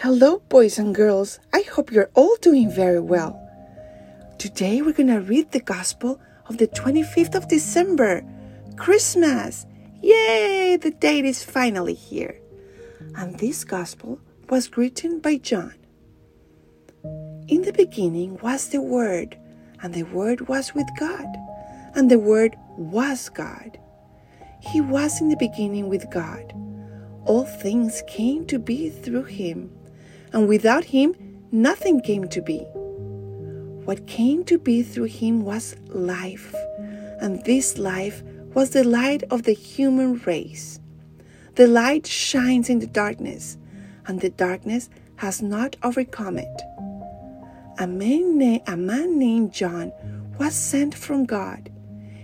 Hello, boys and girls. I hope you're all doing very well. Today we're going to read the Gospel of the 25th of December, Christmas. Yay! The date is finally here. And this Gospel was written by John. In the beginning was the Word, and the Word was with God, and the Word was God. He was in the beginning with God. All things came to be through him and without him, nothing came to be. What came to be through him was life, and this life was the light of the human race. The light shines in the darkness, and the darkness has not overcome it. A man, na- a man named John was sent from God.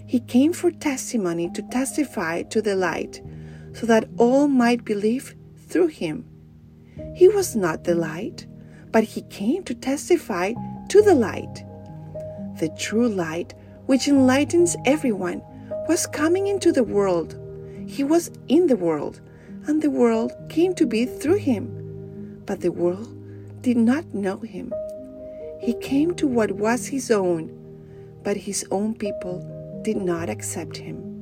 He came for testimony to testify to the light, so that all might believe through him. He was not the light, but he came to testify to the light. The true light, which enlightens everyone, was coming into the world. He was in the world, and the world came to be through him. But the world did not know him. He came to what was his own, but his own people did not accept him.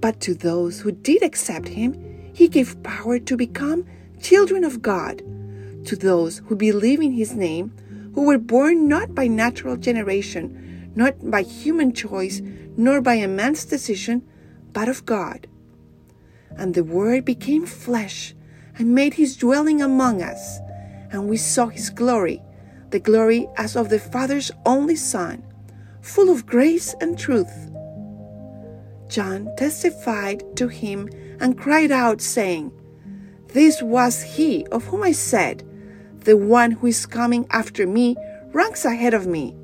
But to those who did accept him, he gave power to become children of God, to those who believe in his name, who were born not by natural generation, not by human choice, nor by a man's decision, but of God. And the Word became flesh and made his dwelling among us, and we saw his glory, the glory as of the Father's only Son, full of grace and truth. John testified to him and cried out, saying, this was he of whom I said, The one who is coming after me ranks ahead of me,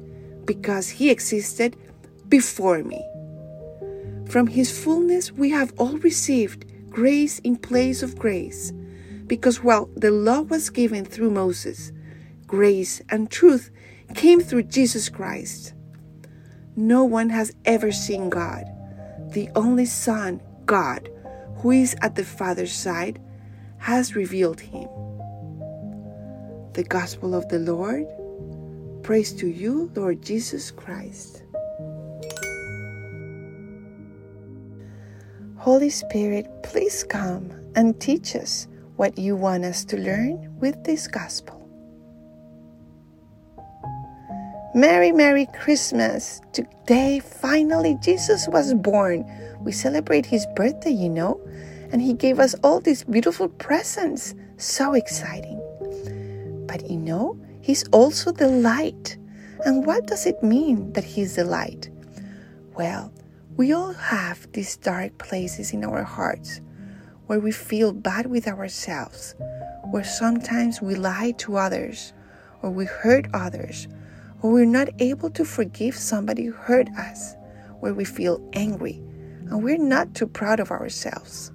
because he existed before me. From his fullness we have all received grace in place of grace, because while the law was given through Moses, grace and truth came through Jesus Christ. No one has ever seen God, the only Son, God, who is at the Father's side has revealed him. The Gospel of the Lord. Praise to you, Lord Jesus Christ. Holy Spirit, please come and teach us what you want us to learn with this Gospel. Merry, Merry Christmas! Today, finally, Jesus was born. We celebrate his birthday, you know and He gave us all these beautiful presents. So exciting. But you know, He's also the light. And what does it mean that He's the light? Well, we all have these dark places in our hearts where we feel bad with ourselves, where sometimes we lie to others, or we hurt others, or we're not able to forgive somebody who hurt us, where we feel angry, and we're not too proud of ourselves.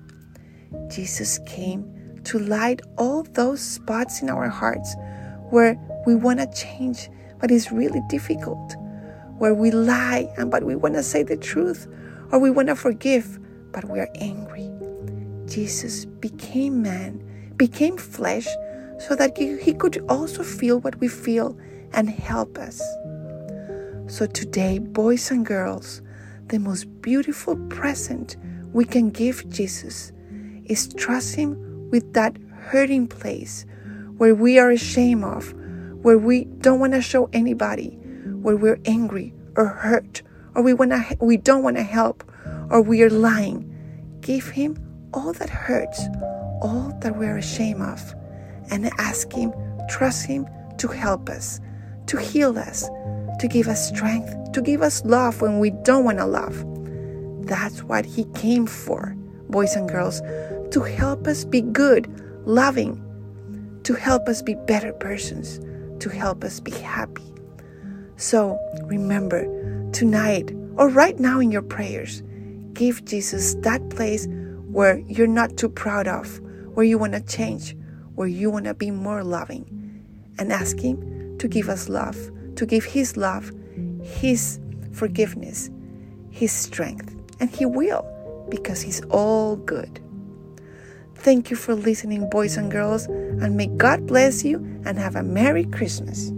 Jesus came to light all those spots in our hearts where we want to change, but it's really difficult. Where we lie, and but we want to say the truth, or we want to forgive, but we are angry. Jesus became man, became flesh, so that he could also feel what we feel and help us. So today, boys and girls, the most beautiful present we can give Jesus is trust Him with that hurting place where we are ashamed of, where we don't want to show anybody, where we're angry or hurt, or we wanna we don't want to help, or we are lying. Give Him all that hurts, all that we're ashamed of, and ask Him, trust Him to help us, to heal us, to give us strength, to give us love when we don't want to love. That's what He came for, boys and girls, to help us be good, loving, to help us be better persons, to help us be happy. So remember, tonight or right now in your prayers, give Jesus that place where you're not too proud of, where you want to change, where you want to be more loving, and ask Him to give us love, to give His love, His forgiveness, His strength. And He will, because He's all good. Thank you for listening, boys and girls, and may God bless you and have a Merry Christmas.